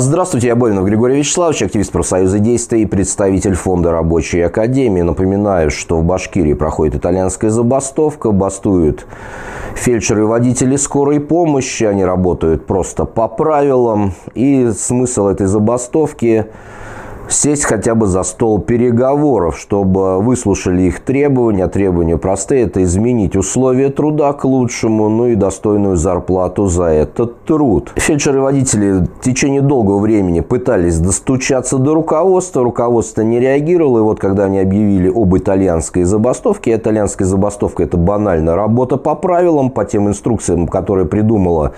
Здравствуйте, я Боринов Григорий Вячеславович, активист профсоюза действия и представитель фонда Рабочей Академии. Напоминаю, что в Башкирии проходит итальянская забастовка, бастуют фельдшеры и водители скорой помощи, они работают просто по правилам. И смысл этой забастовки сесть хотя бы за стол переговоров, чтобы выслушали их требования. Требования простые – это изменить условия труда к лучшему, ну и достойную зарплату за этот труд. Фельдшеры-водители в течение долгого времени пытались достучаться до руководства, руководство не реагировало, и вот когда они объявили об итальянской забастовке, итальянская забастовка – это банально работа по правилам, по тем инструкциям, которые придумала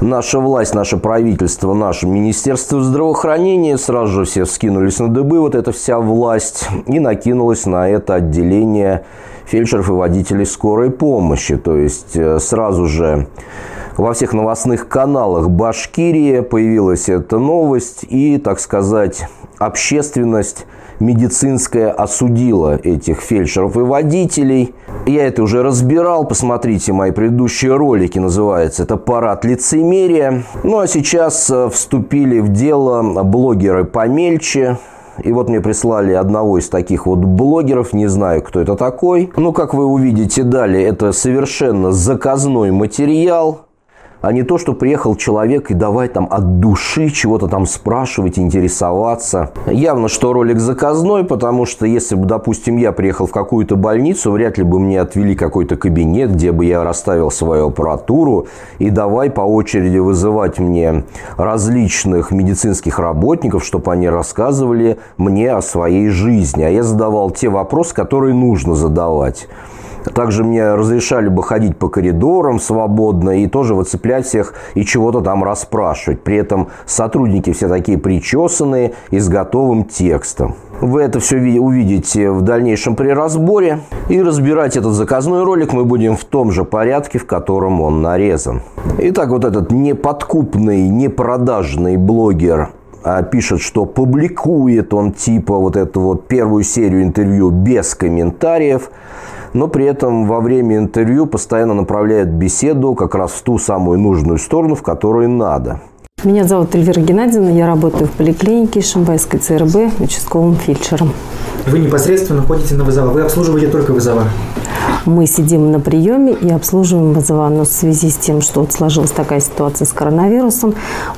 наша власть, наше правительство, наше Министерство здравоохранения. Сразу же все вскинулись на дыбы, вот эта вся власть, и накинулась на это отделение фельдшеров и водителей скорой помощи. То есть э, сразу же во всех новостных каналах Башкирии появилась эта новость, и, так сказать, общественность медицинская осудила этих фельдшеров и водителей. Я это уже разбирал, посмотрите мои предыдущие ролики, называется это «Парад лицемерия». Ну а сейчас э, вступили в дело блогеры помельче, и вот мне прислали одного из таких вот блогеров, не знаю, кто это такой. Ну, как вы увидите далее, это совершенно заказной материал а не то, что приехал человек и давай там от души чего-то там спрашивать, интересоваться. Явно, что ролик заказной, потому что если бы, допустим, я приехал в какую-то больницу, вряд ли бы мне отвели какой-то кабинет, где бы я расставил свою аппаратуру и давай по очереди вызывать мне различных медицинских работников, чтобы они рассказывали мне о своей жизни. А я задавал те вопросы, которые нужно задавать. Также мне разрешали бы ходить по коридорам свободно и тоже выцеплять всех и чего-то там расспрашивать. При этом сотрудники все такие причесанные и с готовым текстом. Вы это все увидите в дальнейшем при разборе. И разбирать этот заказной ролик мы будем в том же порядке, в котором он нарезан. Итак, вот этот неподкупный, непродажный блогер а, пишет, что публикует он типа вот эту вот первую серию интервью без комментариев но при этом во время интервью постоянно направляет беседу как раз в ту самую нужную сторону, в которую надо. Меня зовут Эльвира Геннадьевна, я работаю в поликлинике Шимбайской ЦРБ участковым фельдшером. Вы непосредственно ходите на вызова, вы обслуживаете только вызова? Мы сидим на приеме и обслуживаем вызова. Но в связи с тем, что вот сложилась такая ситуация с коронавирусом,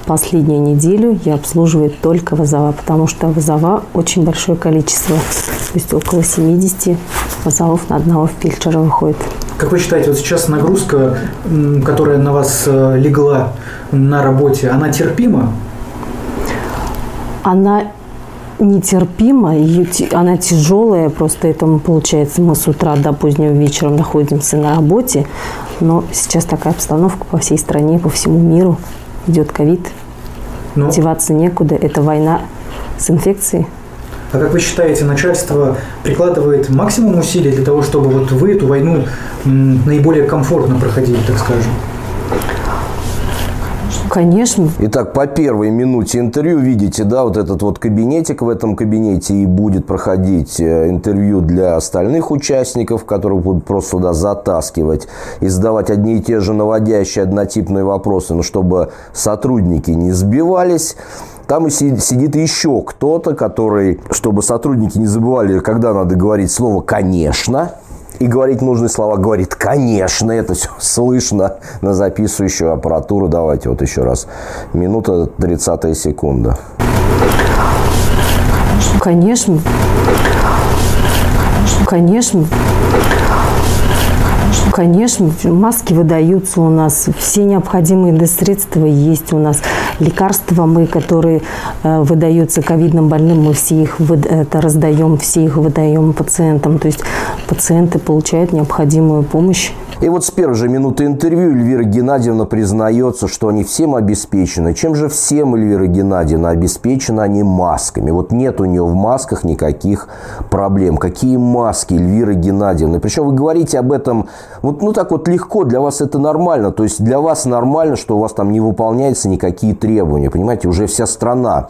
последнюю неделю я обслуживаю только вызова, потому что вызова очень большое количество. То есть около 70 вызовов на одного фельдшера выходит. Как вы считаете, вот сейчас нагрузка, которая на вас э, легла на работе, она терпима? Она нетерпима, ее, она тяжелая, просто это получается мы с утра до позднего вечера находимся на работе, но сейчас такая обстановка по всей стране, по всему миру, идет ковид. Ну. деваться некуда, это война с инфекцией. А как вы считаете, начальство прикладывает максимум усилий для того, чтобы вот вы эту войну наиболее комфортно проходили, так скажем? Конечно. Итак, по первой минуте интервью видите, да, вот этот вот кабинетик в этом кабинете и будет проходить э, интервью для остальных участников, которых будут просто туда затаскивать и задавать одни и те же наводящие однотипные вопросы, но чтобы сотрудники не сбивались. Там и сидит еще кто-то, который, чтобы сотрудники не забывали, когда надо говорить слово «конечно», и говорить нужные слова, говорит, конечно, это все слышно на записывающую аппаратуру. Давайте вот еще раз. Минута 30 секунда. Конечно. Конечно. Конечно, маски выдаются у нас, все необходимые средства есть у нас. Лекарства мы, которые э, выдаются ковидным больным, мы все их это раздаем, все их выдаем пациентам. То есть пациенты получают необходимую помощь. И вот с первой же минуты интервью Эльвира Геннадьевна признается, что они всем обеспечены. Чем же всем Эльвира Геннадьевна обеспечена они масками? Вот нет у нее в масках никаких проблем. Какие маски Эльвира Геннадьевна? Причем вы говорите об этом вот ну так вот легко, для вас это нормально. То есть для вас нормально, что у вас там не выполняются никакие требования. Понимаете, уже вся страна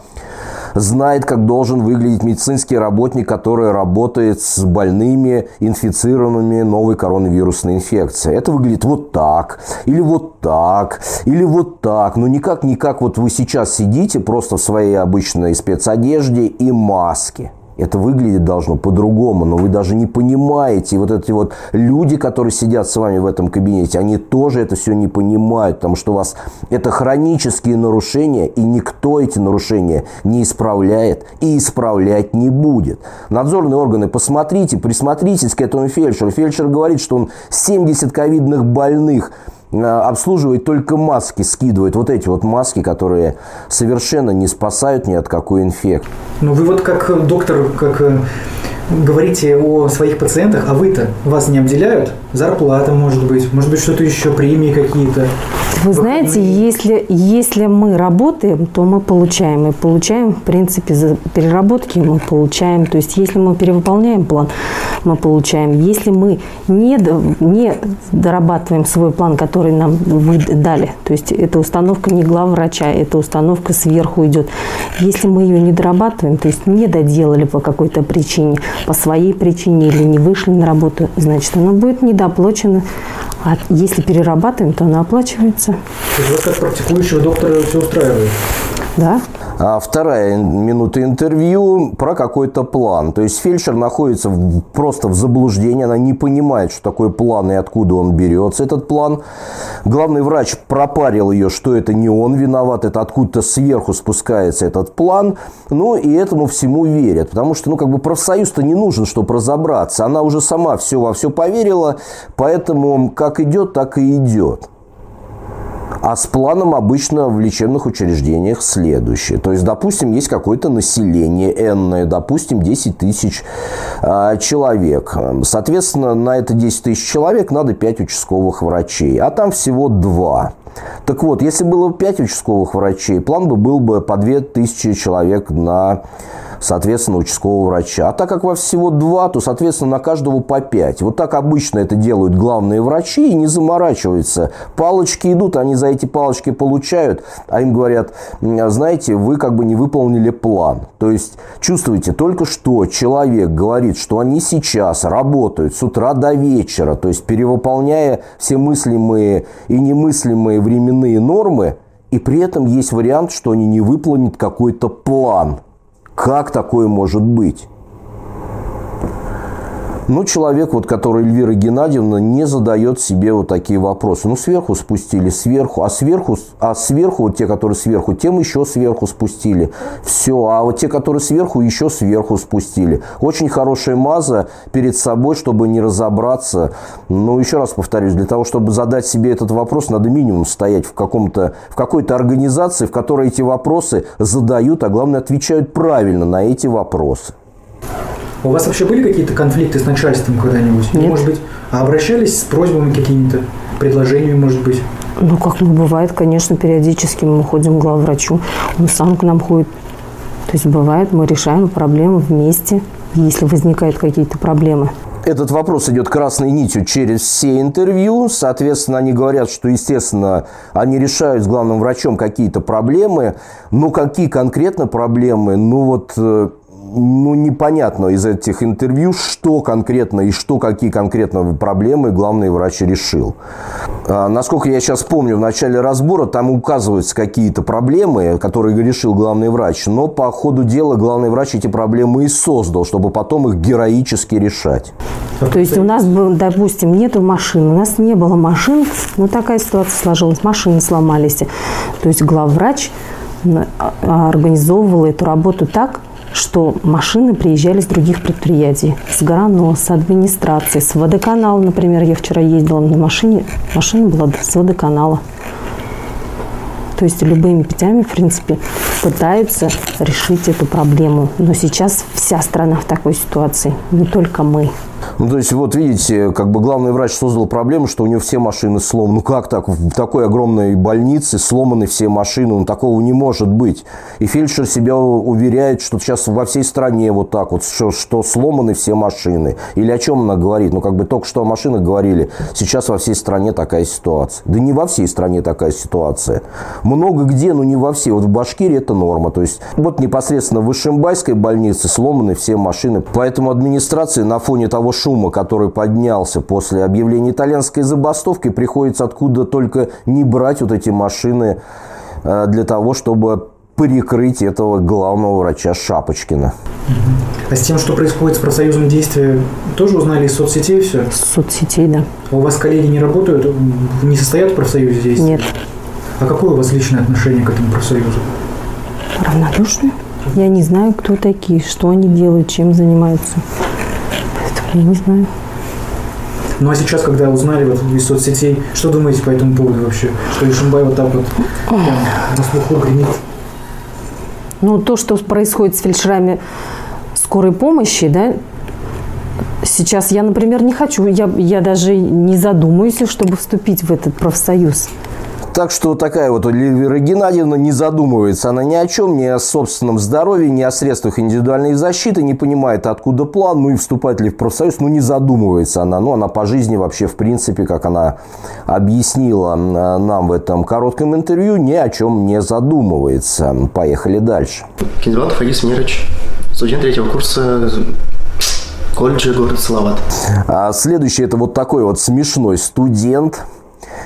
знает, как должен выглядеть медицинский работник, который работает с больными, инфицированными новой коронавирусной инфекцией. Это выглядит вот так, или вот так, или вот так. Но никак, никак вот вы сейчас сидите просто в своей обычной спецодежде и маске это выглядит должно по-другому, но вы даже не понимаете. И вот эти вот люди, которые сидят с вами в этом кабинете, они тоже это все не понимают, потому что у вас это хронические нарушения, и никто эти нарушения не исправляет и исправлять не будет. Надзорные органы, посмотрите, присмотритесь к этому фельдшеру. Фельдшер говорит, что он 70 ковидных больных обслуживает только маски, скидывает вот эти вот маски, которые совершенно не спасают ни от какой инфекции. Ну вы вот как доктор, как э, говорите о своих пациентах, а вы-то вас не обделяют? Зарплата, может быть, может быть, что-то еще, премии какие-то? Вы знаете, если, если мы работаем, то мы получаем. И получаем, в принципе, за переработки мы получаем. То есть, если мы перевыполняем план, мы получаем. Если мы не, не дорабатываем свой план, который нам вы дали, то есть, это установка не главврача, это установка сверху идет. Если мы ее не дорабатываем, то есть, не доделали по какой-то причине, по своей причине или не вышли на работу, значит, она будет недооплачена. А если перерабатываем, то она оплачивается. То есть вас как практикующего доктора все устраивает? Да. А вторая минута интервью про какой-то план. То есть фельдшер находится в, просто в заблуждении, она не понимает, что такое план и откуда он берется, этот план. Главный врач пропарил ее, что это не он виноват, это откуда-то сверху спускается этот план. Ну и этому всему верят, потому что ну как бы профсоюз-то не нужен, чтобы разобраться. Она уже сама все во все поверила, поэтому как идет, так и идет. А с планом обычно в лечебных учреждениях следующее. То есть, допустим, есть какое-то население энное, допустим, 10 тысяч э, человек. Соответственно, на это 10 тысяч человек надо 5 участковых врачей, а там всего 2. Так вот, если было 5 участковых врачей, план бы был бы по 2000 человек на соответственно, участкового врача. А так как во всего два, то, соответственно, на каждого по пять. Вот так обычно это делают главные врачи и не заморачиваются. Палочки идут, они за эти палочки получают, а им говорят, знаете, вы как бы не выполнили план. То есть, чувствуете, только что человек говорит, что они сейчас работают с утра до вечера, то есть перевыполняя все мыслимые и немыслимые временные нормы, и при этом есть вариант, что они не выполнят какой-то план – как такое может быть? Ну, человек, вот, который Эльвира Геннадьевна, не задает себе вот такие вопросы. Ну, сверху спустили, сверху, а сверху, а сверху, вот те, которые сверху, тем еще сверху спустили. Все, а вот те, которые сверху, еще сверху спустили. Очень хорошая маза перед собой, чтобы не разобраться. Ну, еще раз повторюсь, для того, чтобы задать себе этот вопрос, надо минимум стоять в, каком-то, в какой-то организации, в которой эти вопросы задают, а главное, отвечают правильно на эти вопросы. У вас вообще были какие-то конфликты с начальством когда-нибудь? Нет. Может быть, а обращались с просьбами какими-то, предложениями, может быть? Ну, как ну, бывает, конечно, периодически мы ходим к главврачу, он сам к нам ходит. То есть бывает, мы решаем проблемы вместе, если возникают какие-то проблемы. Этот вопрос идет красной нитью через все интервью. Соответственно, они говорят, что, естественно, они решают с главным врачом какие-то проблемы. Но какие конкретно проблемы? Ну вот э, ну, непонятно из этих интервью, что конкретно и что, какие конкретно проблемы главный врач решил. А, насколько я сейчас помню, в начале разбора там указываются какие-то проблемы, которые решил главный врач, но по ходу дела главный врач эти проблемы и создал, чтобы потом их героически решать. То есть у нас, допустим, нету машин, у нас не было машин, но такая ситуация сложилась, машины сломались. То есть главврач а, организовывал эту работу так, что машины приезжали с других предприятий, с ГРАНО, с администрации, с водоканала, например. Я вчера ездила на машине, машина была с водоканала. То есть любыми путями, в принципе, пытаются решить эту проблему. Но сейчас вся страна в такой ситуации, не только мы. Ну, то есть, вот видите, как бы главный врач создал проблему, что у него все машины сломаны. Ну, как так? В такой огромной больнице сломаны все машины. Ну, такого не может быть. И фельдшер себя уверяет, что сейчас во всей стране вот так вот, что, что сломаны все машины. Или о чем она говорит? Ну, как бы только что о машинах говорили. Сейчас во всей стране такая ситуация. Да не во всей стране такая ситуация. Много где, но не во всей. Вот в Башкирии это норма. То есть, вот непосредственно в Ишимбайской больнице сломаны все машины. Поэтому администрация на фоне того шума, который поднялся после объявления итальянской забастовки, приходится откуда только не брать вот эти машины э, для того, чтобы перекрыть этого главного врача Шапочкина. А с тем, что происходит с профсоюзом действия, тоже узнали из соцсетей все? С соцсетей, да. А у вас коллеги не работают, не состоят в профсоюзе действия? Нет. А какое у вас личное отношение к этому профсоюзу? Равнодушное. Я не знаю, кто такие, что они делают, чем занимаются. Я не знаю. Ну а сейчас, когда узнали вот из соцсетей, что думаете по этому поводу вообще? Что Ишимбай вот так вот прям на слуху гремит? Ну, то, что происходит с фельдшерами скорой помощи, да, сейчас я, например, не хочу, я, я даже не задумаюсь, чтобы вступить в этот профсоюз. Так что такая вот Эльвира Геннадьевна не задумывается. Она ни о чем, ни о собственном здоровье, ни о средствах индивидуальной защиты, не понимает, откуда план, ну и вступать ли в профсоюз, ну не задумывается она. Ну, она по жизни вообще, в принципе, как она объяснила нам в этом коротком интервью, ни о чем не задумывается. Поехали дальше. Кендрон Фагис Мирыч, студент третьего курса колледжа города Салават. А следующий это вот такой вот смешной студент,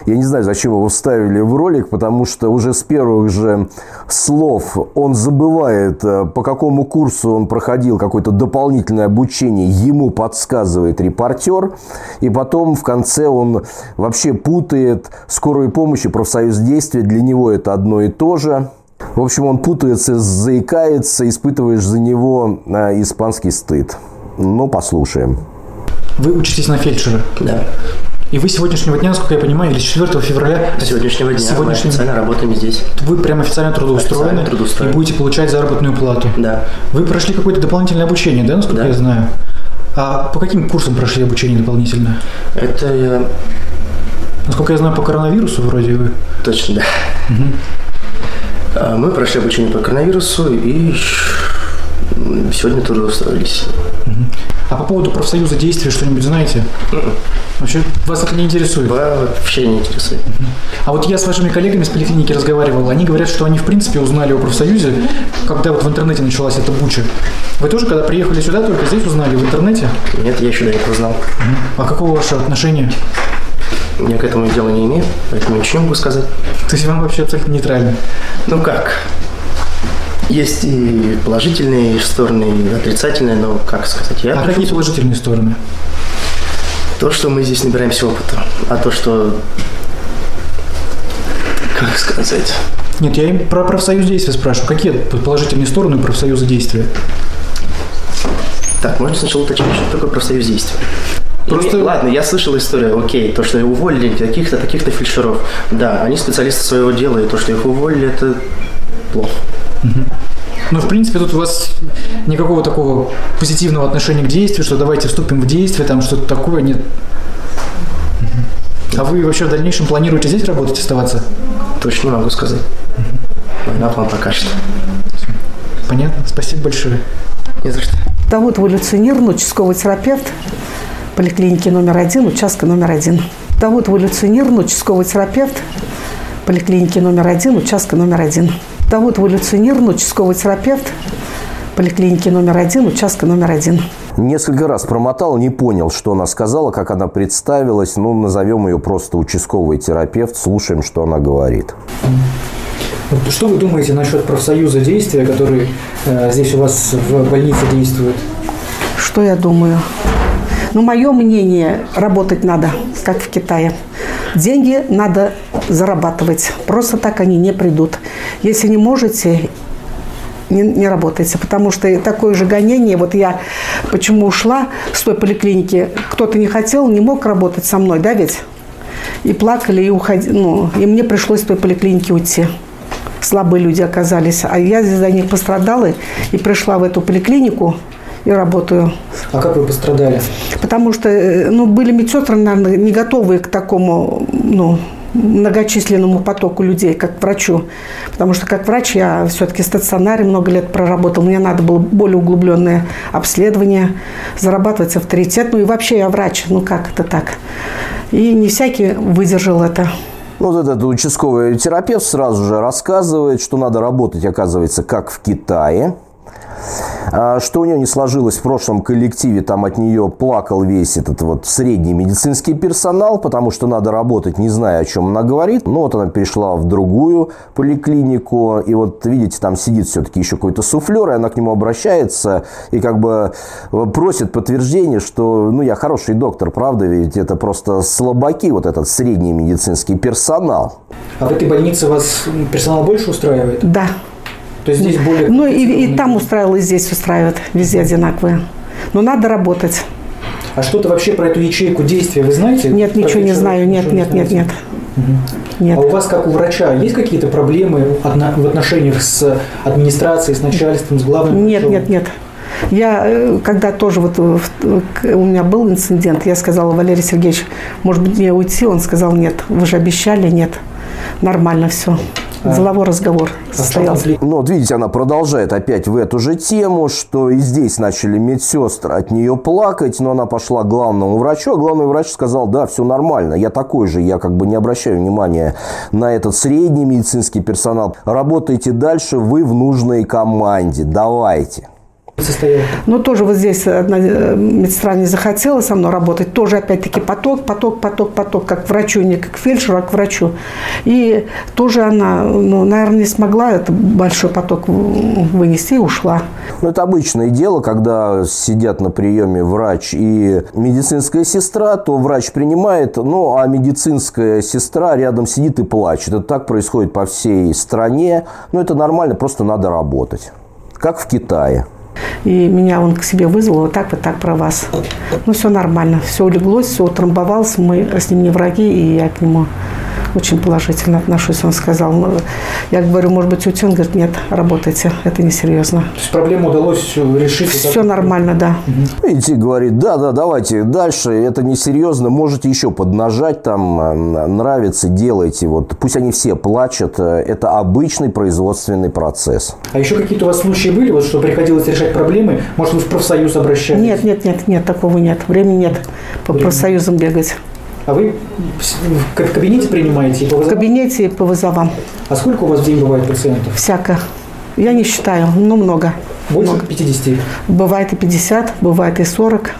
я не знаю, зачем его вставили в ролик, потому что уже с первых же слов он забывает, э, по какому курсу он проходил какое-то дополнительное обучение. Ему подсказывает репортер. И потом в конце он вообще путает скорую помощь и профсоюз действия. Для него это одно и то же. В общем, он путается, заикается, испытываешь за него э, испанский стыд. Ну, послушаем. Вы учитесь на фельдшера? Да. И вы сегодняшнего дня, насколько я понимаю, или 4 февраля... Сегодняшнего дня сегодняшнего... мы официально работаем здесь. Вы прям официально трудоустроены, Официально трудоустроены. и будете получать заработную плату. Да. Вы прошли какое-то дополнительное обучение, да, насколько Да. я знаю? А по каким курсам прошли обучение дополнительное? Это Насколько я знаю, по коронавирусу вроде вы. точно, да. А Мы прошли обучение по коронавирусу и сегодня трудоустроились. А по поводу профсоюза действия что-нибудь знаете? Вообще, вас это не интересует? Вообще не интересует. А вот я с вашими коллегами с поликлиники разговаривал, они говорят, что они в принципе узнали о профсоюзе, когда вот в интернете началась эта буча. Вы тоже, когда приехали сюда, только здесь узнали, в интернете? Нет, я еще до этого знал. А какого ваше отношение? Я к этому делу не имею, поэтому ничего не могу сказать. То есть вам вообще абсолютно нейтрально? Ну как? Есть и положительные стороны, и отрицательные, но как сказать? Я А какие положительные стороны? То, что мы здесь набираемся опыта, а то, что... Как сказать? Нет, я им про профсоюз действия спрашиваю. Какие положительные стороны профсоюза действия? Так, можно сначала уточнить, что такое профсоюз действия. Просто- Просто... Ладно, я слышал историю, окей, то, что уволили таких-то, таких-то фельдшеров. Да, они специалисты своего дела, и то, что их уволили, это плохо. Ну, в принципе, тут у вас никакого такого позитивного отношения к действию, что давайте вступим в действие, там что-то такое, нет. А вы вообще в дальнейшем планируете здесь работать, оставаться? Точно могу сказать. Война вам покажет. Понятно? Спасибо большое. Не за что. Давуд эволюционирован, участковый терапевт поликлиники номер один, участка номер один. Давуд эволюционирован, участковый терапевт поликлиники номер один, участка номер один. Давуд эволюционирован, участковый терапевт поликлиники номер один, участка номер один. Несколько раз промотал, не понял, что она сказала, как она представилась. Ну, назовем ее просто участковый терапевт. Слушаем, что она говорит. Что вы думаете насчет профсоюза действия, который э, здесь у вас в больнице действует? Что я думаю? Ну, мое мнение, работать надо, как в Китае. Деньги надо зарабатывать. Просто так они не придут. Если не можете, не, не работайте. Потому что такое же гонение. Вот я почему ушла с той поликлиники. Кто-то не хотел, не мог работать со мной, да ведь? И плакали, и уходили. Ну, и мне пришлось с той поликлиники уйти. Слабые люди оказались. А я за них пострадала и пришла в эту поликлинику и работаю А как вы пострадали? Потому что э, ну, были медсестры, наверное, не готовые к такому ну, многочисленному потоку людей, как к врачу. Потому что как врач я все-таки в стационаре много лет проработал. Мне надо было более углубленное обследование, зарабатывать авторитет. Ну и вообще я врач. Ну как это так? И не всякий выдержал это. Ну, вот этот участковый терапевт сразу же рассказывает, что надо работать, оказывается, как в Китае. А что у нее не сложилось в прошлом коллективе, там от нее плакал весь этот вот средний медицинский персонал, потому что надо работать, не зная, о чем она говорит. Ну, вот она перешла в другую поликлинику, и вот, видите, там сидит все-таки еще какой-то суфлер, и она к нему обращается и как бы просит подтверждение, что, ну, я хороший доктор, правда, ведь это просто слабаки, вот этот средний медицинский персонал. А в этой больнице вас персонал больше устраивает? Да. То есть здесь более... Ну и, и там устраивал, и здесь устраивает. Везде одинаковые. Но надо работать. А что-то вообще про эту ячейку действия вы знаете? Нет, ничего не знаю. Нет, ничего не нет, нет, нет. Нет. А у вас, как у врача, есть какие-то проблемы в отношениях с администрацией, с начальством, с главным Нет, врачом? нет, нет. Я, э, когда тоже вот э, у меня был инцидент, я сказала, Валерий Сергеевич, может быть, мне уйти? Он сказал, нет, вы же обещали, нет. Нормально все. Деловой разговор А состоялся. Ну, вот видите, она продолжает опять в эту же тему, что и здесь начали медсестры от нее плакать, но она пошла к главному врачу, а главный врач сказал, да, все нормально, я такой же, я как бы не обращаю внимания на этот средний медицинский персонал. Работайте дальше, вы в нужной команде, давайте. Состоял? Ну, тоже вот здесь одна э, медсестра не захотела со мной работать. Тоже опять-таки поток, поток, поток, поток, как к врачу, не как к фельдшеру, а к врачу. И тоже она, ну, наверное, не смогла этот большой поток вынести и ушла. Ну, это обычное дело, когда сидят на приеме врач и медицинская сестра, то врач принимает, ну, а медицинская сестра рядом сидит и плачет. Это так происходит по всей стране. Ну, это нормально, просто надо работать. Как в Китае. И меня он к себе вызвал, вот так, вот так про вас. Ну, все нормально, все улеглось, все утрамбовалось, мы с ним не враги, и я к нему очень положительно отношусь. Он сказал, ну, я говорю, может быть, уйти? Он говорит, нет, работайте, это несерьезно. То есть проблему удалось решить? Все вот? нормально, да. Видите, говорит, да, да, давайте дальше, это несерьезно, можете еще поднажать, там, э, нравится, делайте. Вот, пусть они все плачут, э, это обычный производственный процесс. А еще какие-то у вас случаи были, вот, что приходилось решать проблемы? Может, вы в профсоюз обращались? Нет, нет, нет, нет, такого нет. Времени нет по Времени. профсоюзам бегать. А вы в кабинете принимаете? и по В кабинете и по вызовам. А сколько у вас в день бывает пациентов? Всяко. Я не считаю, но много. Больше Много. 50? Бывает и 50, бывает и 40.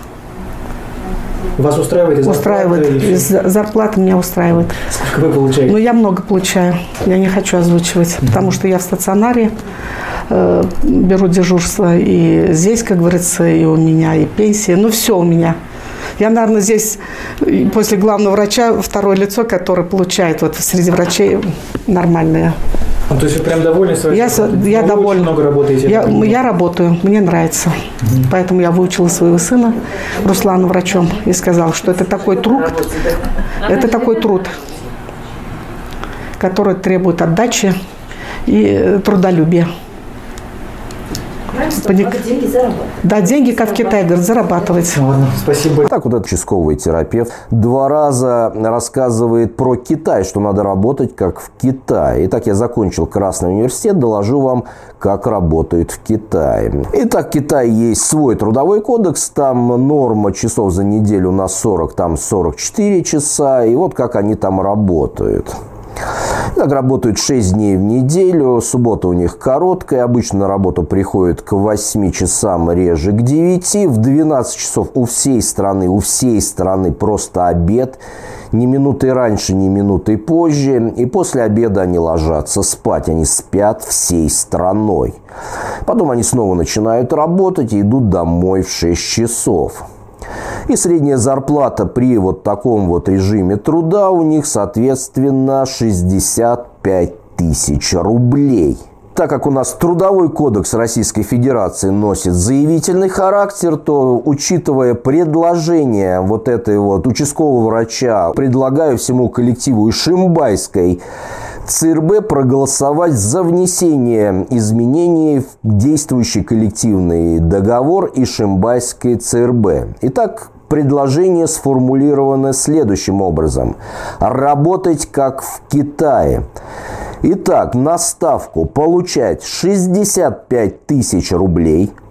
Вас устраивает? и зарплата, Устраивает. Зарплата меня устраивает. Сколько вы получаете? Но я много получаю. Я не хочу озвучивать, потому что я в стационаре э, беру дежурство. И здесь, как говорится, и у меня и пенсия. Ну, все у меня. Я, наверное, здесь э, после главного врача второе лицо, которое получает вот среди врачей нормальное. Ну, то есть вы прям довольны своей Я, работой? я довольна. много работаете. Я, я работаю, мне нравится. Поэтому я выучила своего сына Руслана врачом и сказала, что это такой труд, это такой труд, который требует отдачи и трудолюбия. Поник- деньги зарабатывать. Да, деньги, как в Китае, говорят, зарабатывать. Ладно, спасибо. Так вот этот участковый терапевт два раза рассказывает про Китай, что надо работать как в Китае. Итак, я закончил Красный университет, доложу вам, как работают в Китае. Итак, в Китае есть свой трудовой кодекс, там норма часов за неделю на 40, там 44 часа, и вот как они там работают. Так работают 6 дней в неделю, суббота у них короткая, обычно на работу приходят к 8 часам, реже к 9, в 12 часов у всей страны, у всей страны просто обед, ни минуты раньше, ни минуты позже, и после обеда они ложатся спать, они спят всей страной. Потом они снова начинают работать и идут домой в 6 часов. И средняя зарплата при вот таком вот режиме труда у них, соответственно, 65 тысяч рублей. Так как у нас Трудовой кодекс Российской Федерации носит заявительный характер, то, учитывая предложение вот этой вот участкового врача, предлагаю всему коллективу Ишимбайской ЦРБ проголосовать за внесение изменений в действующий коллективный договор Ишимбайской ЦРБ. Итак, предложение сформулировано следующим образом. Работать как в Китае. Итак, на ставку получать 65 тысяч рублей –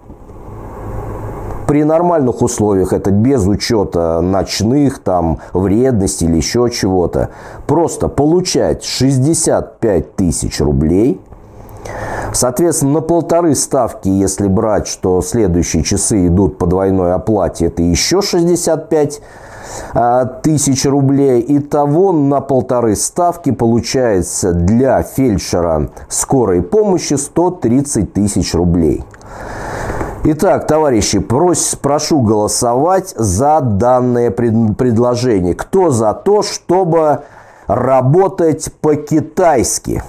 при нормальных условиях, это без учета ночных, там, вредности или еще чего-то, просто получать 65 тысяч рублей, Соответственно, на полторы ставки, если брать, что следующие часы идут по двойной оплате, это еще 65 а, тысяч рублей. Итого на полторы ставки получается для фельдшера скорой помощи 130 тысяч рублей. Итак, товарищи, прос, прошу голосовать за данное пред, предложение. Кто за то, чтобы работать по-китайски?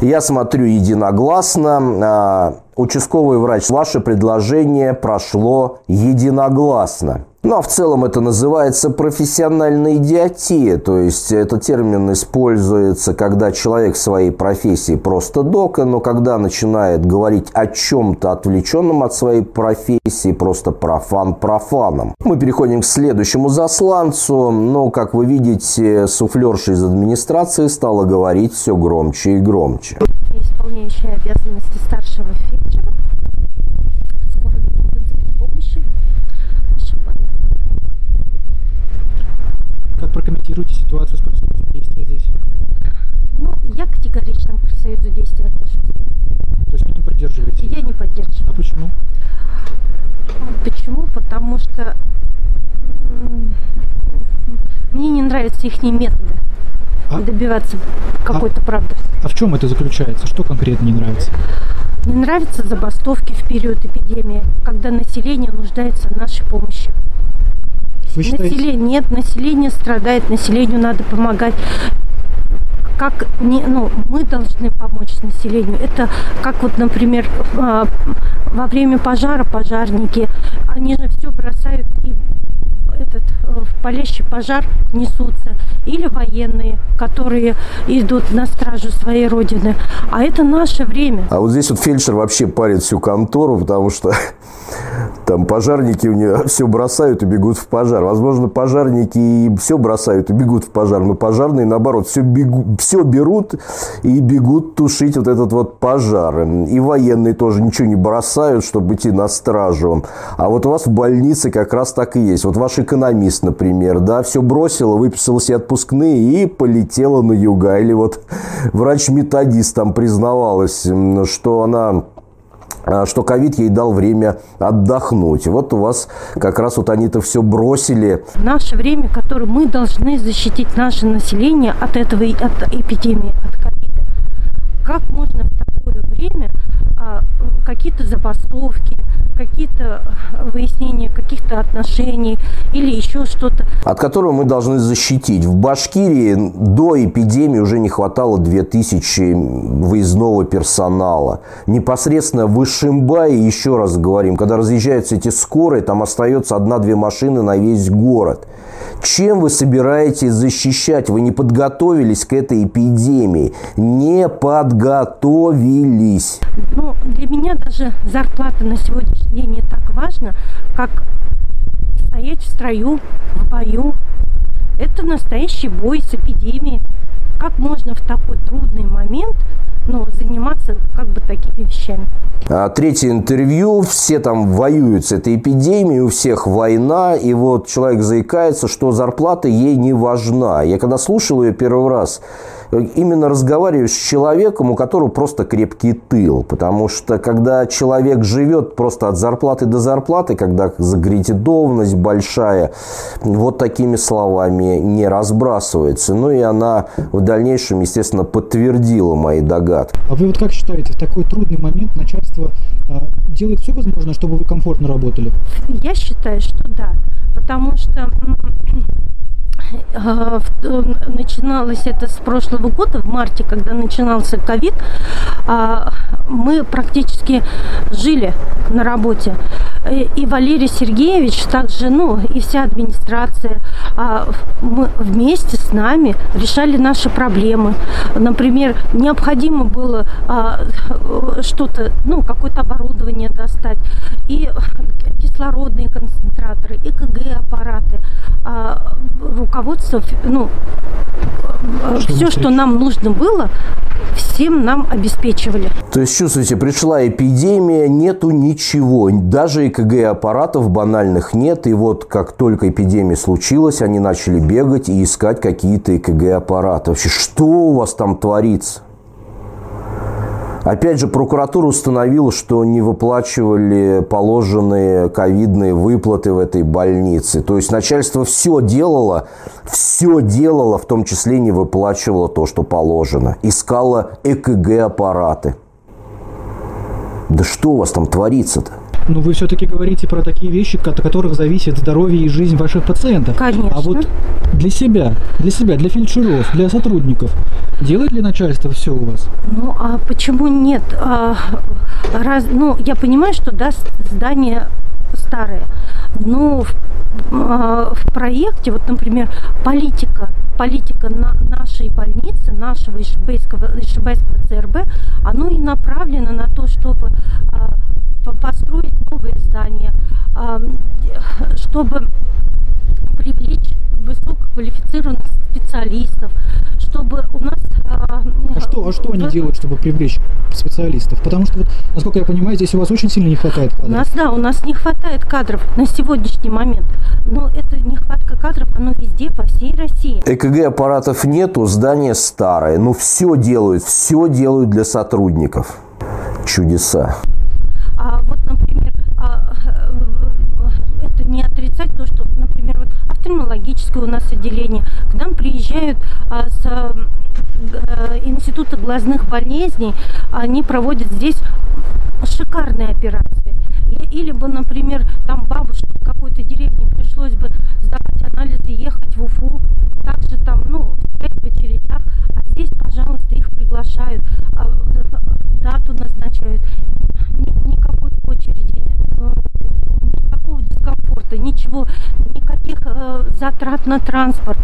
Я смотрю единогласно. А, участковый врач, ваше предложение прошло единогласно. Ну, а в целом это называется профессиональная идиотия. То есть этот термин используется, когда человек своей профессии просто дока, но когда начинает говорить о чем-то отвлеченном от своей профессии, просто профан профаном. Мы переходим к следующему засланцу. Но, как вы видите, суфлерша из администрации стала говорить все громче и громче. Исполняющая обязанности старшего фельдшера прокомментируйте ситуацию с профсоюзом действия здесь? Ну, я категорично к профсоюзу действия отношусь. То есть вы не поддерживаете? Я не поддерживаю. А почему? Почему? Потому что мне не нравятся их методы а? добиваться какой-то а? правды. А в чем это заключается? Что конкретно не нравится? Не нравятся забастовки в период эпидемии, когда население нуждается в нашей помощи. Вы считаете? Население, нет, население страдает, населению надо помогать как не, ну, мы должны помочь населению. Это как вот, например, а, во время пожара пожарники, они же все бросают и этот э, в палящий пожар несутся, или военные, которые идут на стражу своей родины. А это наше время. А вот здесь вот фельдшер вообще парит всю контору, потому что там пожарники у нее все бросают и бегут в пожар. Возможно, пожарники и все бросают и бегут в пожар, но пожарные, наоборот, все, бегу, все берут и бегут тушить вот этот вот пожар. И военные тоже ничего не бросают, чтобы идти на стражу. А вот у вас в больнице как раз так и есть. Вот ваш экономист, например, да, все бросила, выписала себе отпускные и полетела на юга. Или вот врач-методист там признавалась, что она а, что ковид ей дал время отдохнуть. Вот у вас как раз вот они-то все бросили. Наше время, которое мы должны защитить наше население от этого, от эпидемии, от ковида. Как можно в такое время а, какие-то забастовки, какие-то выяснения каких-то отношений или еще что-то. От которого мы должны защитить. В Башкирии до эпидемии уже не хватало 2000 выездного персонала. Непосредственно в Ишимбае, еще раз говорим, когда разъезжаются эти скорые, там остается одна-две машины на весь город. Чем вы собираетесь защищать? Вы не подготовились к этой эпидемии. Не подготовились. Ну, для меня даже зарплата на сегодняшний день не так важна, как стоять в строю, в бою. Это настоящий бой с эпидемией. Как можно в такой трудный момент ну, заниматься как бы такими вещами. А, третье интервью. Все там воюют с этой эпидемией, у всех война. И вот человек заикается, что зарплата ей не важна. Я когда слушал ее первый раз, именно разговариваю с человеком, у которого просто крепкий тыл. Потому что когда человек живет просто от зарплаты до зарплаты, когда загредидованность большая, вот такими словами не разбрасывается. Ну и она в дальнейшем, естественно, подтвердила мои догадки. А вы вот как считаете, в такой трудный момент начальство а, делает все возможное, чтобы вы комфортно работали? Я считаю, что да. Потому что Э, начиналось это с прошлого года, в марте, когда начинался ковид, а, мы практически жили на работе. И Валерий Сергеевич также, ну, и вся администрация, а, мы вместе с нами, решали наши проблемы. Например, необходимо было а, что-то, ну, какое-то оборудование достать, и кислородные концентраторы, ЭКГ-аппараты. А, руководство, ну, что все, что нам нужно было, всем нам обеспечивали. То есть, чувствуете, пришла эпидемия, нету ничего. Даже ЭКГ-аппаратов банальных нет. И вот как только эпидемия случилась, они начали бегать и искать какие-то ЭКГ-аппараты. Вообще, что у вас там творится? Опять же, прокуратура установила, что не выплачивали положенные ковидные выплаты в этой больнице. То есть начальство все делало, все делало, в том числе не выплачивало то, что положено. Искало ЭКГ-аппараты. Да что у вас там творится-то? Но вы все-таки говорите про такие вещи, от которых зависит здоровье и жизнь ваших пациентов. Конечно. А вот для себя, для себя, для фельдшеров, для сотрудников, делает ли начальство все у вас? Ну, а почему нет? А, раз, ну, я понимаю, что да, здание старое, но в, а, в проекте, вот, например, политика политика на нашей больницы, нашего Ишибайского, Ишибайского ЦРБ, оно и направлено на то, чтобы а, построить новые здания, чтобы привлечь высококвалифицированных специалистов, чтобы у нас... А, а что, а что они делают, чтобы привлечь специалистов? Потому что, вот, насколько я понимаю, здесь у вас очень сильно не хватает кадров. У нас, да, у нас не хватает кадров на сегодняшний момент. Но эта нехватка кадров, оно везде, по всей России. ЭКГ-аппаратов нету, здание старое. Ну, все делают, все делают для сотрудников. Чудеса. А вот, например, а, э, это не отрицать то, что, например, вот офтальмологическое у нас отделение, к нам приезжают а, с э, Института глазных болезней, они проводят здесь шикарные операции. Или бы, например, там бабушке какой-то деревне пришлось бы сдавать анализы, ехать в Уфу, также там, ну, стоять в очередях, а здесь, пожалуйста, их приглашают, а, дату назначают никакой очереди, э, никакого дискомфорта, ничего, никаких э, затрат на транспорт.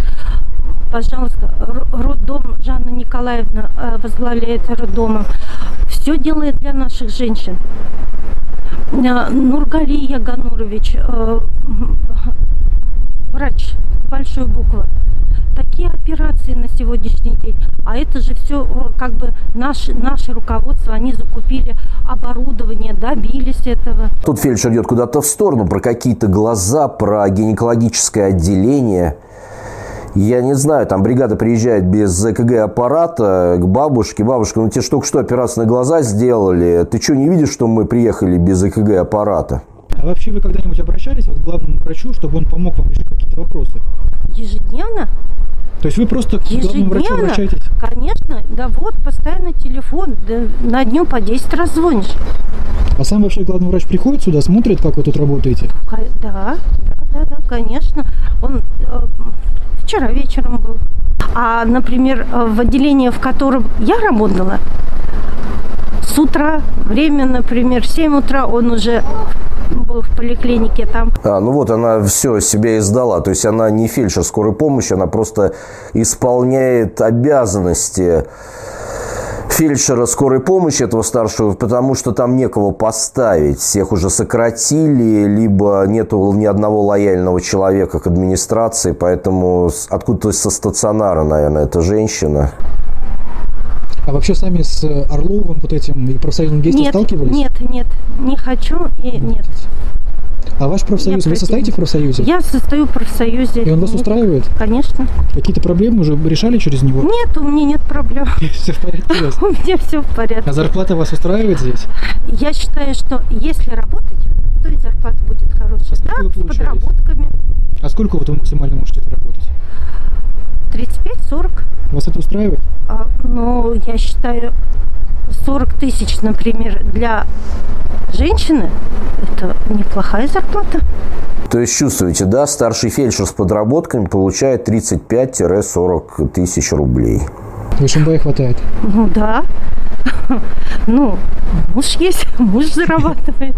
Пожалуйста, роддом Жанна Николаевна э, возглавляет роддомом. Все делает для наших женщин. Нургалия Ганурович, врач, большой буквы такие операции на сегодняшний день. А это же все как бы наше, наше руководство, они закупили оборудование, добились этого. Тут фельдшер идет куда-то в сторону, про какие-то глаза, про гинекологическое отделение. Я не знаю, там бригада приезжает без ЭКГ-аппарата к бабушке. Бабушка, ну тебе только что операцию на глаза сделали. Ты что, не видишь, что мы приехали без ЭКГ-аппарата? А вообще вы когда-нибудь обращались вот, к главному врачу, чтобы он помог вам решить какие-то вопросы? Ежедневно? То есть вы просто к главному врачу обращаетесь? Конечно, да вот, постоянно телефон, да на дню по 10 раз звонишь. А сам вообще главный врач приходит сюда, смотрит, как вы тут работаете? Да, да, да, да конечно. Он э, вчера вечером был. А, например, в отделении, в котором я работала, с утра, время, например, 7 утра, он уже был в поликлинике там. А, ну вот она все себя издала. То есть она не фельдшер скорой помощи, она просто исполняет обязанности фельдшера скорой помощи этого старшего, потому что там некого поставить. Всех уже сократили, либо нету ни одного лояльного человека к администрации, поэтому откуда-то со стационара, наверное, эта женщина. А вообще сами с Орловым вот этим и профсоюзным действием нет, сталкивались? Нет, нет, не хочу и нет. А ваш профсоюз, Я вы состоите в профсоюзе? Я состою в профсоюзе. И он вас устраивает? Конечно. Какие-то проблемы уже решали через него? Нет, у меня нет проблем. Все в порядке у вас? У меня все в порядке. А зарплата вас устраивает здесь? Я считаю, что если работать, то и зарплата будет хорошая. А да, с подработками. А сколько вот вы максимально можете работать? 35-40. Вас это устраивает? А, ну, я считаю, 40 тысяч, например, для женщины – это неплохая зарплата. То есть чувствуете, да, старший фельдшер с подработками получает 35-40 тысяч рублей. В Ишимбае хватает? Ну да. Ну, муж есть, муж зарабатывает.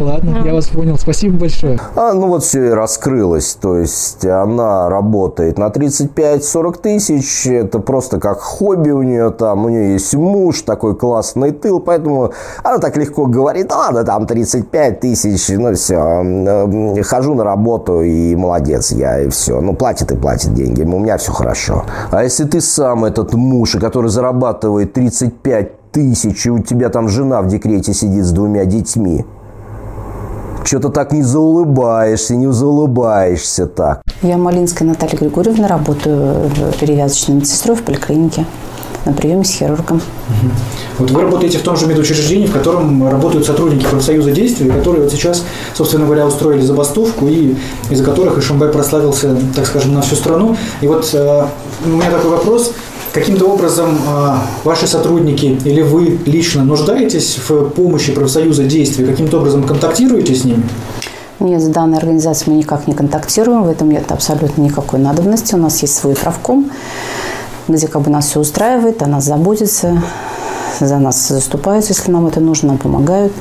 Ладно, я вас понял. Спасибо большое. А, ну вот все и раскрылось. То есть она работает на 35-40 тысяч. Это просто как хобби у нее там. У нее есть муж, такой классный тыл. Поэтому она так легко говорит, «Ну ладно, там 35 тысяч. Ну все, хожу на работу и молодец я, и все. Ну платит и платит деньги. У меня все хорошо. А если ты сам этот муж, который зарабатывает 35 тысяч, и у тебя там жена в декрете сидит с двумя детьми, что-то так не заулыбаешься, не заулыбаешься так. Я Малинская Наталья Григорьевна, работаю перевязочной медсестрой в поликлинике на приеме с хирургом. Вот вы работаете в том же медучреждении, в котором работают сотрудники профсоюза действия, которые вот сейчас, собственно говоря, устроили забастовку, и из-за которых Ишимбай прославился, так скажем, на всю страну. И вот э, у меня такой вопрос. Каким-то образом э, ваши сотрудники или вы лично нуждаетесь в помощи профсоюза действия? Каким-то образом контактируете с ними? Нет, с данной организацией мы никак не контактируем, в этом нет абсолютно никакой надобности. У нас есть свой правком, где как бы нас все устраивает, о нас заботится, за нас заступаются, если нам это нужно, нам помогают.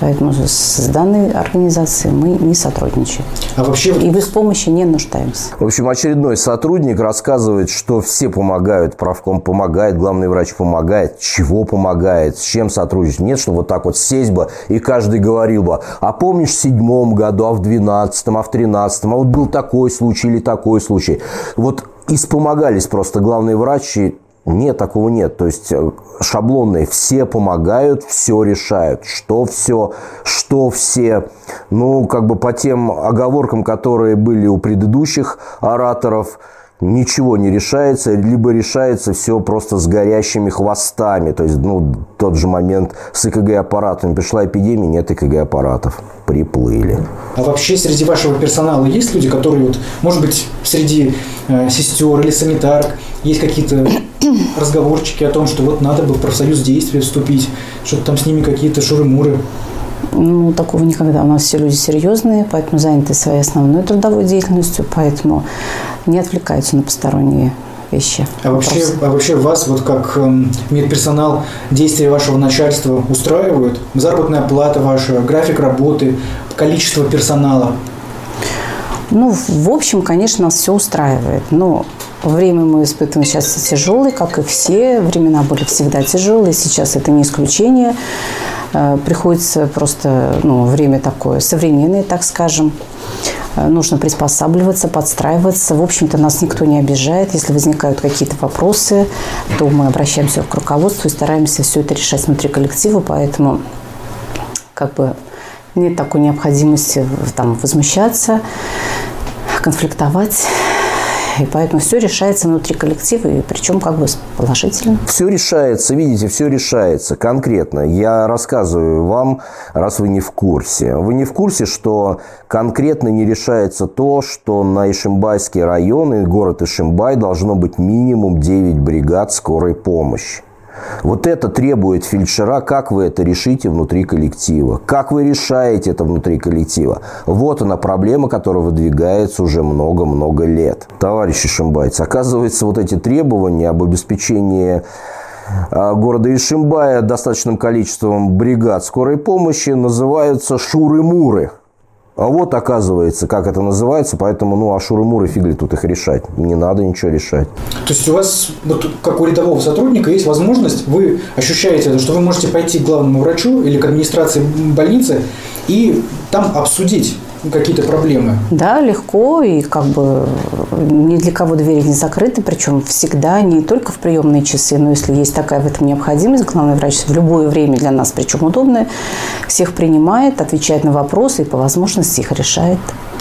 Поэтому с данной организацией мы не сотрудничаем. А вообще... И без помощи не нуждаемся. В общем, очередной сотрудник рассказывает, что все помогают, правком помогает, главный врач помогает, чего помогает, с чем сотрудничать. Нет, что вот так вот сесть бы и каждый говорил бы, а помнишь в седьмом году, а в двенадцатом, а в тринадцатом, а вот был такой случай или такой случай. Вот испомогались просто главные врачи нет, такого нет. То есть э, шаблонные все помогают, все решают. Что все, что все. Ну, как бы по тем оговоркам, которые были у предыдущих ораторов, ничего не решается, либо решается все просто с горящими хвостами. То есть, ну, тот же момент с ЭКГ-аппаратами. Пришла эпидемия, нет ЭКГ-аппаратов. Приплыли. А вообще среди вашего персонала есть люди, которые, вот, может быть, среди э, сестер или санитарок есть какие-то разговорчики о том, что вот надо бы в профсоюз действия вступить, что-то там с ними какие-то шуры-муры? Ну, такого никогда. У нас все люди серьезные, поэтому заняты своей основной трудовой деятельностью, поэтому не отвлекаются на посторонние вещи. А вообще, а вообще вас, вот как э, медперсонал, действия вашего начальства устраивают? Заработная плата ваша, график работы, количество персонала? Ну, в общем, конечно, нас все устраивает. Но Время мы испытываем сейчас тяжелое, как и все. Времена были всегда тяжелые, сейчас это не исключение. Э, приходится просто, ну, время такое современное, так скажем. Э, нужно приспосабливаться, подстраиваться. В общем-то, нас никто не обижает. Если возникают какие-то вопросы, то мы обращаемся к руководству и стараемся все это решать внутри коллектива. Поэтому как бы нет такой необходимости там, возмущаться, конфликтовать. И поэтому все решается внутри коллектива, и причем как бы положительно. Все решается, видите, все решается конкретно. Я рассказываю вам, раз вы не в курсе. Вы не в курсе, что конкретно не решается то, что на Ишимбайский район и город Ишимбай должно быть минимум 9 бригад скорой помощи. Вот это требует фельдшера, как вы это решите внутри коллектива. Как вы решаете это внутри коллектива. Вот она проблема, которая выдвигается уже много-много лет. Товарищи шимбайцы, оказывается, вот эти требования об обеспечении а, города Ишимбая достаточным количеством бригад скорой помощи называются шуры-муры. А вот оказывается, как это называется, поэтому, ну, а шуры-муры фигли тут их решать. Не надо ничего решать. То есть у вас, вот, как у рядового сотрудника, есть возможность, вы ощущаете что вы можете пойти к главному врачу или к администрации больницы и там обсудить какие-то проблемы? Да, легко, и как бы ни для кого двери не закрыты, причем всегда, не только в приемные часы, но если есть такая в этом необходимость, главный врач в любое время для нас, причем удобное, всех принимает, отвечает на вопросы и по возможности их решает.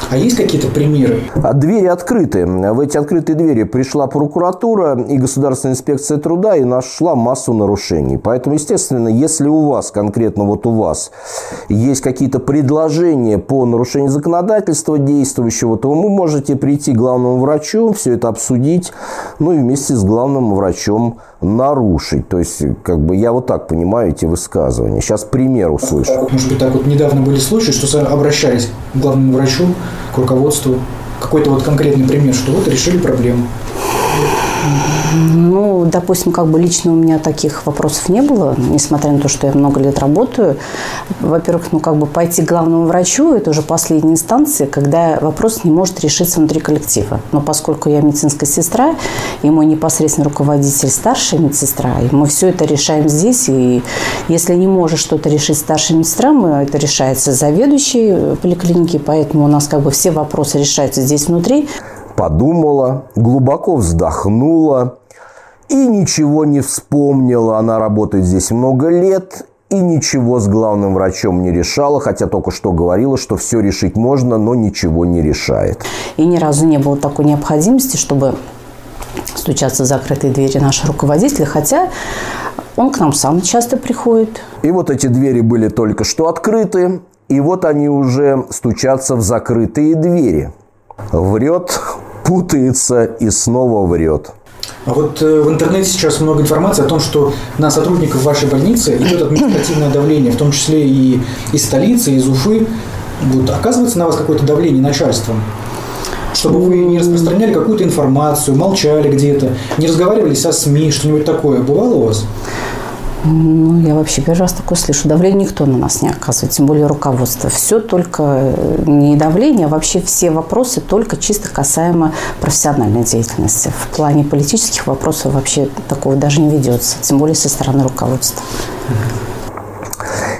А есть какие-то примеры? А двери открыты. В эти открытые двери пришла прокуратура и Государственная инспекция труда и нашла массу нарушений. Поэтому, естественно, если у вас, конкретно вот у вас, есть какие-то предложения по нарушению законодательства действующего, то вы можете прийти к главному врачу, все это обсудить, ну и вместе с главным врачом нарушить. То есть, как бы я вот так понимаю эти высказывания. Сейчас пример услышу. Может быть, так вот недавно были случаи, что обращались к главному врачу, к руководству. Какой-то вот конкретный пример, что вот решили проблему. Ну, допустим, как бы лично у меня таких вопросов не было, несмотря на то, что я много лет работаю. Во-первых, ну, как бы пойти к главному врачу – это уже последняя инстанция, когда вопрос не может решиться внутри коллектива. Но поскольку я медицинская сестра, и мой непосредственный руководитель старшая медсестра, и мы все это решаем здесь, и если не может что-то решить старшая медсестра, мы, это решается заведующей поликлиники, поэтому у нас как бы все вопросы решаются здесь внутри подумала, глубоко вздохнула и ничего не вспомнила. Она работает здесь много лет и ничего с главным врачом не решала, хотя только что говорила, что все решить можно, но ничего не решает. И ни разу не было такой необходимости, чтобы стучаться в закрытые двери наших руководителей, хотя он к нам сам часто приходит. И вот эти двери были только что открыты, и вот они уже стучатся в закрытые двери. Врет, путается и снова врет. А вот э, в интернете сейчас много информации о том, что на сотрудников вашей больницы идет административное давление, в том числе и из столицы, из Уфы. Вот, оказывается на вас какое-то давление начальством? Чтобы вы не распространяли какую-то информацию, молчали где-то, не разговаривали со СМИ, что-нибудь такое. Бывало у вас? Ну, я вообще первый раз такое слышу. Давление никто на нас не оказывает, тем более руководство. Все только э, не давление, а вообще все вопросы только чисто касаемо профессиональной деятельности. В плане политических вопросов вообще такого даже не ведется, тем более со стороны руководства.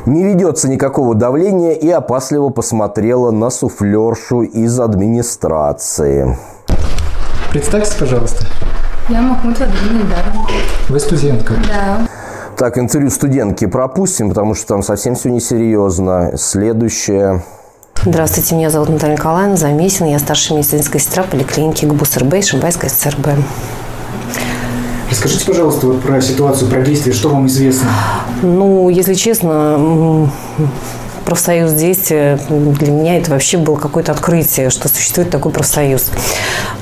Не ведется никакого давления и опасливо посмотрела на суфлершу из администрации. Представьте, пожалуйста. Я Махмуд Владимир Вы студентка? Да. Так, интервью студентки пропустим, потому что там совсем все несерьезно. Следующее. Здравствуйте, меня зовут Наталья Николаевна Замесина. Я старшая медицинская сестра поликлиники ГБУ СРБ и СРБ. Расскажите, пожалуйста, вот про ситуацию, про действия, что вам известно? Ну, если честно, профсоюз действия, для меня это вообще было какое-то открытие, что существует такой профсоюз.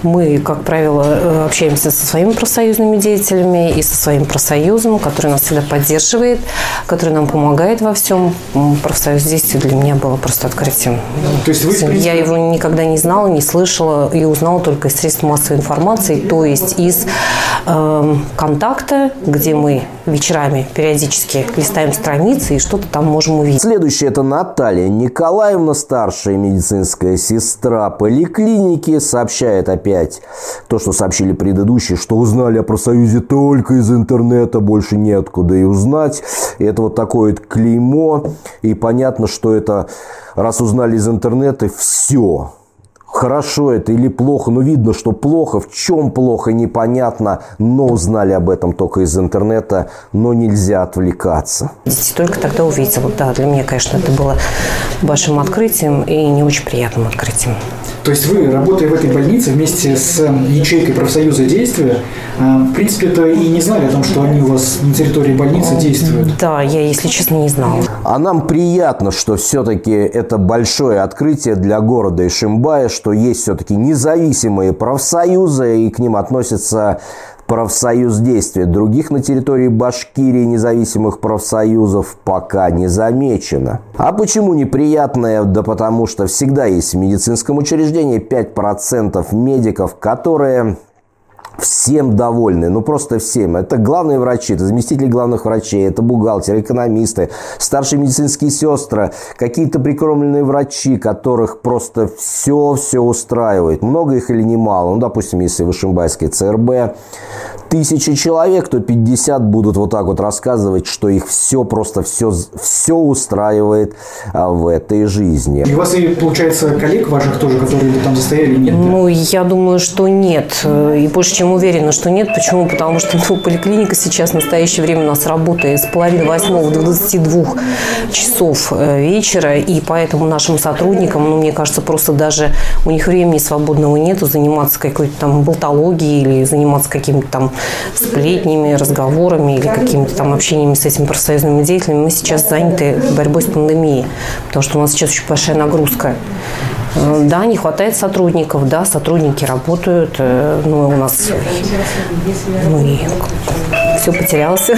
Мы, как правило, э, общаемся со своими профсоюзными деятелями и со своим профсоюзом, который нас всегда поддерживает, который нам помогает во всем. Профсоюз действия для меня было просто открытием. То есть вы, принципе... Я его никогда не знала, не слышала и узнала только из средств массовой информации, то есть из э, контакта, где мы вечерами периодически листаем страницы и что-то там можем увидеть. Следующее – это Наталья Николаевна, старшая медицинская сестра поликлиники, сообщает опять то, что сообщили предыдущие, что узнали о профсоюзе только из интернета, больше неоткуда и узнать. И это вот такое вот клеймо, и понятно, что это, раз узнали из интернета, все, хорошо это или плохо, но видно, что плохо, в чем плохо, непонятно, но узнали об этом только из интернета, но нельзя отвлекаться. Дети только тогда увидите. Вот да, для меня, конечно, это было большим открытием и не очень приятным открытием. То есть вы, работая в этой больнице вместе с ячейкой профсоюза действия, а, в принципе, это и не знали о том, что они у вас на территории больницы действуют? Да, я, если честно, не знала. А нам приятно, что все-таки это большое открытие для города Ишимбая, что есть все-таки независимые профсоюзы, и к ним относятся профсоюз действия. Других на территории Башкирии независимых профсоюзов пока не замечено. А почему неприятное? Да потому что всегда есть в медицинском учреждении 5% медиков, которые всем довольны, ну просто всем. Это главные врачи, это заместители главных врачей, это бухгалтеры, экономисты, старшие медицинские сестры, какие-то прикормленные врачи, которых просто все-все устраивает. Много их или немало? Ну, допустим, если Вышимбайский ЦРБ, тысячи человек, то 50 будут вот так вот рассказывать, что их все просто все, все устраивает а, в этой жизни. И у вас, и, получается, коллег ваших тоже, которые там застояли, нет? Ну, я думаю, что нет. И больше чем уверена, что нет. Почему? Потому что ну, поликлиника сейчас в настоящее время у нас работает с половины восьмого до 22 часов э, вечера. И поэтому нашим сотрудникам, ну, мне кажется, просто даже у них времени свободного нету заниматься какой-то там болтологией или заниматься каким-то там сплетнями, разговорами или какими-то там общениями с этими профсоюзными деятелями. Мы сейчас заняты борьбой с пандемией, потому что у нас сейчас очень большая нагрузка. Да, не хватает сотрудников, да, сотрудники работают, э, ну, у нас ну, и все потерялось.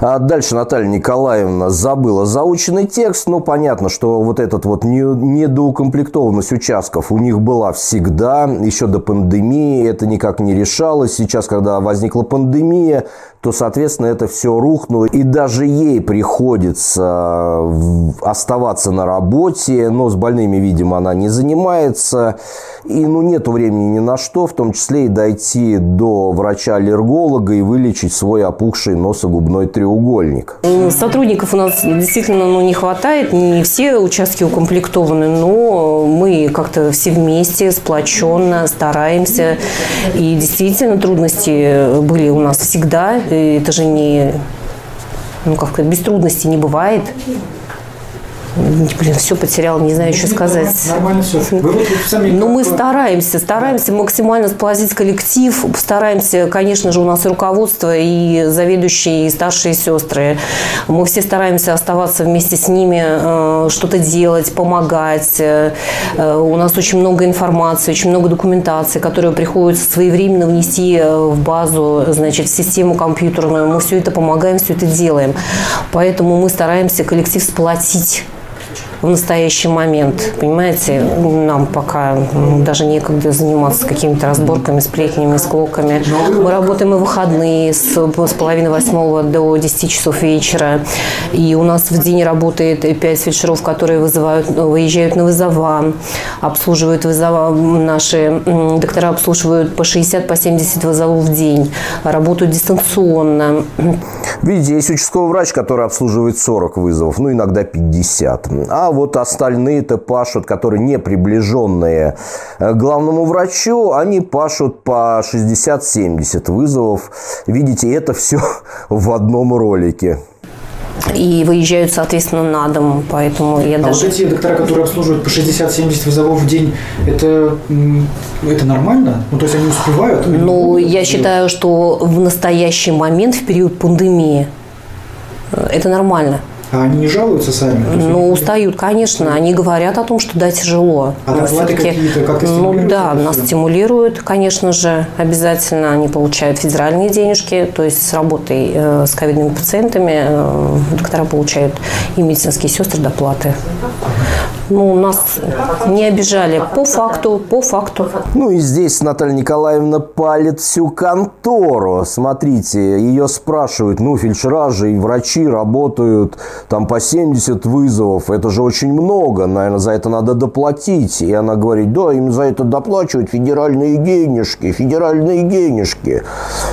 А дальше Наталья Николаевна забыла заученный текст. Ну, понятно, что вот этот вот недоукомплектованность участков у них была всегда, еще до пандемии. Это никак не решалось. Сейчас, когда возникла пандемия, то, соответственно, это все рухнуло. И даже ей приходится оставаться на работе, но с больными, видимо, она не занимается. И ну, нету времени ни на что, в том числе и дойти до врача-аллерголога и вылечить свой опухший носогубной треугольник. Сотрудников у нас действительно ну, не хватает, не все участки укомплектованы, но мы как-то все вместе, сплоченно стараемся. И действительно трудности были у нас всегда это же не, ну как сказать, без трудностей не бывает. Блин, все потерял, не знаю, что сказать. Нормально все. Вы вот сами ну, мы стараемся, стараемся максимально сплотить коллектив, стараемся, конечно же, у нас и руководство, и заведующие, и старшие сестры. Мы все стараемся оставаться вместе с ними, э, что-то делать, помогать. Э, у нас очень много информации, очень много документации, которую приходится своевременно внести э, в базу, значит, в систему компьютерную. Мы все это помогаем, все это делаем. Поэтому мы стараемся коллектив сплотить в настоящий момент. Понимаете, нам пока даже некогда заниматься какими-то разборками, сплетнями, склоками. Мы работаем и выходные с, с половины восьмого до 10 часов вечера. И у нас в день работает пять фельдшеров, которые вызывают, выезжают на вызова, обслуживают вызова. Наши доктора обслуживают по 60, по 70 вызовов в день, работают дистанционно. Видите, есть участковый врач, который обслуживает 40 вызовов, ну иногда 50. А вот остальные-то пашут, которые не приближенные к главному врачу, они пашут по 60-70 вызовов. Видите, это все в одном ролике и выезжают, соответственно, на дом. Поэтому я а даже... вот эти доктора, которые обслуживают по 60-70 вызовов в день, это, это нормально? Ну, то есть они успевают? Ну, я считаю, что в настоящий момент, в период пандемии, э, это нормально. А они не жалуются сами? Ну, устают, конечно. Они говорят о том, что да, тяжело. А доклады какие-то как-то Ну, да, нас стимулируют, конечно же, обязательно. Они получают федеральные денежки, то есть с работой э, с ковидными пациентами э, доктора получают и медицинские сестры доплаты. Ну, нас не обижали по факту, по факту. Ну и здесь Наталья Николаевна палит всю контору. Смотрите, ее спрашивают, ну, фельдшера же и врачи работают там по 70 вызовов. Это же очень много, наверное, за это надо доплатить. И она говорит, да, им за это доплачивают федеральные денежки, федеральные денежки.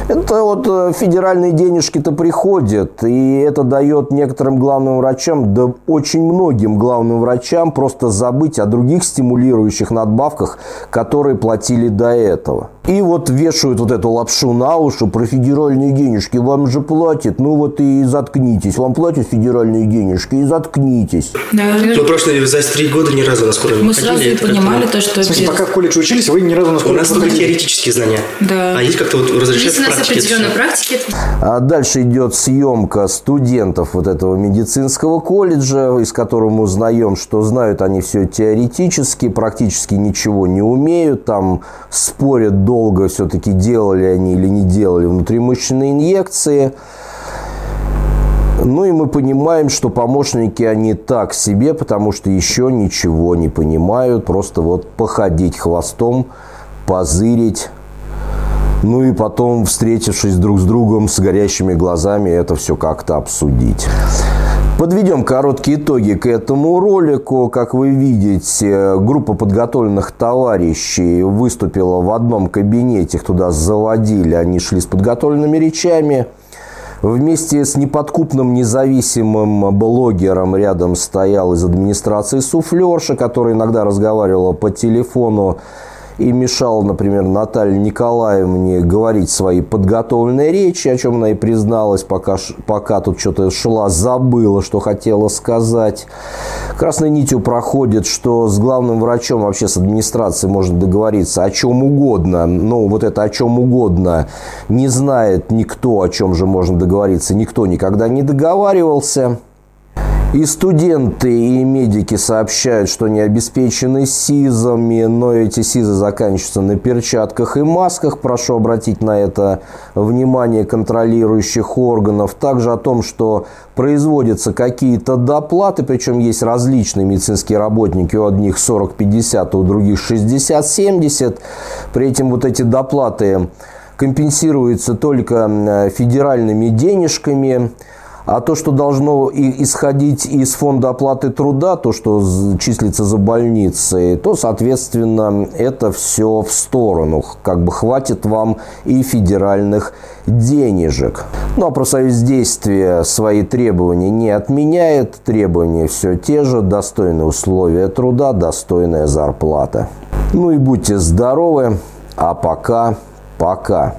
Это вот э, федеральные денежки-то приходят, и это дает некоторым главным врачам, да очень многим главным врачам просто забыть о других стимулирующих надбавках, которые платили до этого. И вот вешают вот эту лапшу на уши про федеральные денежки. Вам же платят, ну вот и заткнитесь. Вам платят федеральные денежки, и заткнитесь. Да. Мы просто за три года ни разу на скорой Мы сразу и понимали то, что... В смысле, пока в колледже учились, вы ни разу на скорой У нас только теоретические знания. Да. А есть как-то вот разрешается Есть у нас определенные практики. А дальше идет съемка студентов вот этого медицинского колледжа, из которого мы узнаем, что знают знают они все теоретически, практически ничего не умеют, там спорят долго, все-таки делали они или не делали внутримышечные инъекции. Ну и мы понимаем, что помощники они так себе, потому что еще ничего не понимают, просто вот походить хвостом, позырить, ну и потом, встретившись друг с другом с горящими глазами, это все как-то обсудить. Подведем короткие итоги к этому ролику. Как вы видите, группа подготовленных товарищей выступила в одном кабинете, их туда заводили, они шли с подготовленными речами. Вместе с неподкупным независимым блогером рядом стоял из администрации суфлерша, который иногда разговаривала по телефону и мешал, например, Наталье Николаевне говорить свои подготовленные речи, о чем она и призналась, пока, пока тут что-то шла, забыла, что хотела сказать. Красной нитью проходит, что с главным врачом, вообще с администрацией можно договориться о чем угодно. Ну, вот это о чем угодно не знает никто, о чем же можно договориться. Никто никогда не договаривался. И студенты, и медики сообщают, что не обеспечены СИЗами, но эти СИЗы заканчиваются на перчатках и масках. Прошу обратить на это внимание контролирующих органов. Также о том, что производятся какие-то доплаты, причем есть различные медицинские работники, у одних 40-50, а у других 60-70. При этом вот эти доплаты компенсируются только федеральными денежками – а то, что должно исходить из фонда оплаты труда, то, что числится за больницей, то, соответственно, это все в сторону. Как бы хватит вам и федеральных денежек. Ну, а профсоюз действия свои требования не отменяет. Требования все те же. Достойные условия труда, достойная зарплата. Ну и будьте здоровы. А пока, пока.